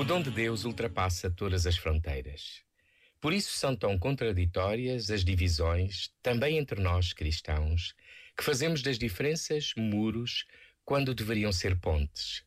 O dom de Deus ultrapassa todas as fronteiras. Por isso são tão contraditórias as divisões, também entre nós cristãos, que fazemos das diferenças muros quando deveriam ser pontes.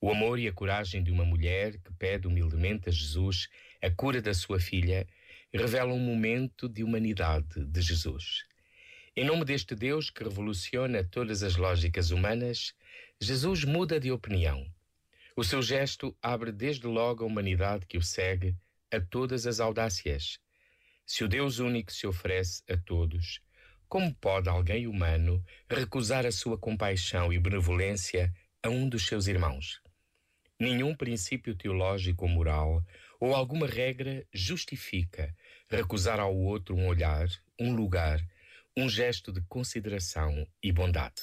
O amor e a coragem de uma mulher que pede humildemente a Jesus a cura da sua filha revelam um momento de humanidade de Jesus. Em nome deste Deus que revoluciona todas as lógicas humanas, Jesus muda de opinião. O seu gesto abre desde logo a humanidade que o segue a todas as audácias. Se o Deus único se oferece a todos, como pode alguém humano recusar a sua compaixão e benevolência a um dos seus irmãos? Nenhum princípio teológico ou moral ou alguma regra justifica recusar ao outro um olhar, um lugar, um gesto de consideração e bondade.